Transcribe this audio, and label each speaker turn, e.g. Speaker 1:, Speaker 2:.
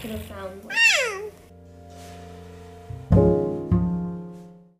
Speaker 1: could have found like